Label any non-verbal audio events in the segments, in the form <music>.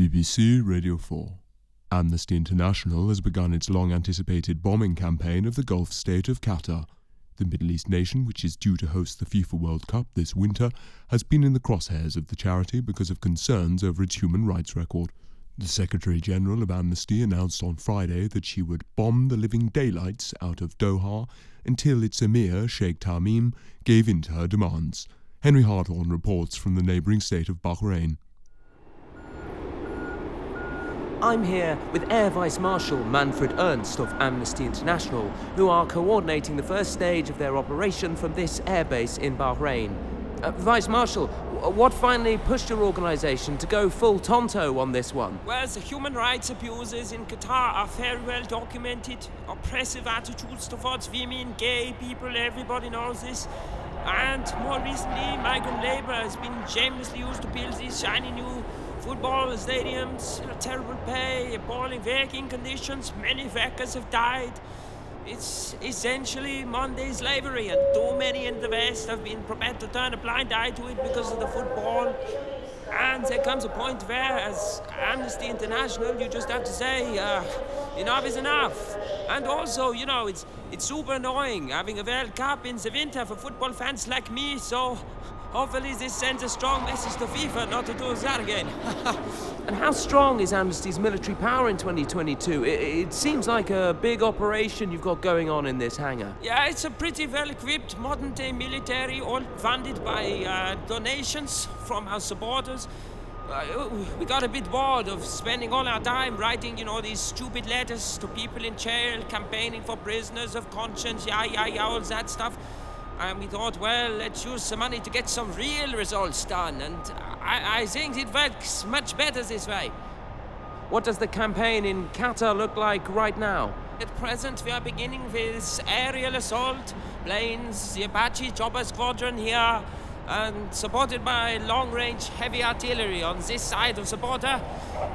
BBC Radio 4. Amnesty International has begun its long anticipated bombing campaign of the Gulf state of Qatar. The Middle East nation, which is due to host the FIFA World Cup this winter, has been in the crosshairs of the charity because of concerns over its human rights record. The Secretary General of Amnesty announced on Friday that she would bomb the living daylights out of Doha until its emir, Sheikh Tamim, gave in to her demands. Henry Harthorne reports from the neighbouring state of Bahrain. I'm here with Air Vice Marshal Manfred Ernst of Amnesty International, who are coordinating the first stage of their operation from this airbase in Bahrain. Uh, Vice Marshal, what finally pushed your organisation to go full Tonto on this one? Well, the human rights abuses in Qatar are very well documented. Oppressive attitudes towards women, gay people, everybody knows this. And more recently, migrant labor has been shamelessly used to build these shiny new football stadiums, terrible pay, appalling working conditions. Many workers have died. It's essentially Monday slavery, and too many in the West have been prepared to turn a blind eye to it because of the football. And there comes a point where, as Amnesty International, you just have to say, uh, enough is enough. And also, you know, it's it's super annoying having a World Cup in the winter for football fans like me. So hopefully this sends a strong message to FIFA not to do that again. <laughs> And how strong is Amnesty's military power in 2022? It, it seems like a big operation you've got going on in this hangar. yeah, it's a pretty well equipped modern day military, all funded by uh, donations from our supporters. Uh, we got a bit bored of spending all our time writing, you know, these stupid letters to people in jail, campaigning for prisoners of conscience, yeah, yeah, yeah, all that stuff. And we thought, well, let's use some money to get some real results done. And I, I think it works much better this way. What does the campaign in Qatar look like right now? At present, we are beginning with aerial assault, planes, the Apache chopper squadron here, and supported by long range heavy artillery on this side of Supporter.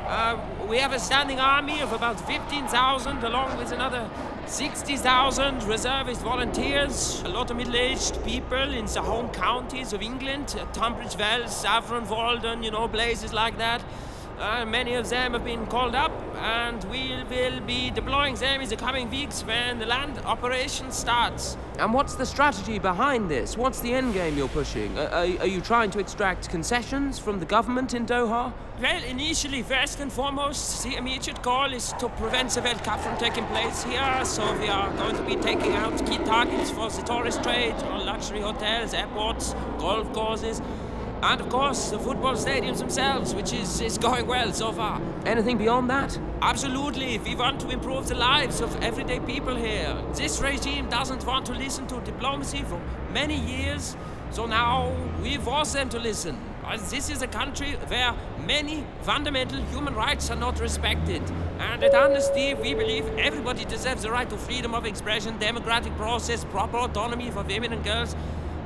Uh, we have a standing army of about 15,000, along with another 60,000 reservist volunteers, a lot of middle aged people in the home counties of England, Tunbridge Wells, Saffron Walden, you know, places like that. Uh, many of them have been called up, and we will be deploying them in the coming weeks when the land operation starts. And what's the strategy behind this? What's the end game you're pushing? Uh, are, are you trying to extract concessions from the government in Doha? Well, initially, first and foremost, the immediate goal is to prevent the World Cup from taking place here. So we are going to be taking out key targets for the tourist trade, or luxury hotels, airports, golf courses, and of course the football stadiums themselves, which is, is going well so far. Anything beyond that? Absolutely, we want to improve the lives of everyday people here. This regime doesn't want to listen to diplomacy for many years, so now we force them to listen. This is a country where many fundamental human rights are not respected. And at Amnesty, we believe everybody deserves the right to freedom of expression, democratic process, proper autonomy for women and girls.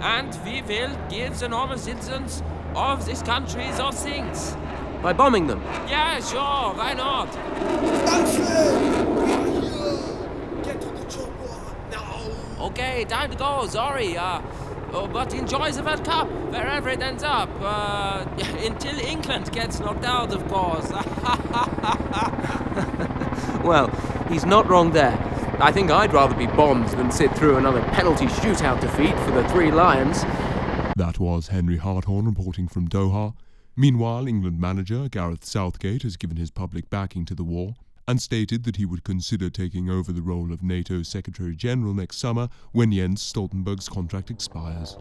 And we will give the normal citizens of this country those things. By bombing them? Yeah, sure, why not? Get to the. Okay, time to go. Sorry. Uh, oh, but enjoy the World Cup wherever it ends up. Uh, <laughs> until England gets knocked out, of course. <laughs> Well, he's not wrong there. I think I'd rather be bombed than sit through another penalty shootout defeat for the Three Lions. That was Henry Harthorn reporting from Doha. Meanwhile, England manager Gareth Southgate has given his public backing to the war and stated that he would consider taking over the role of NATO Secretary General next summer when Jens Stoltenberg's contract expires.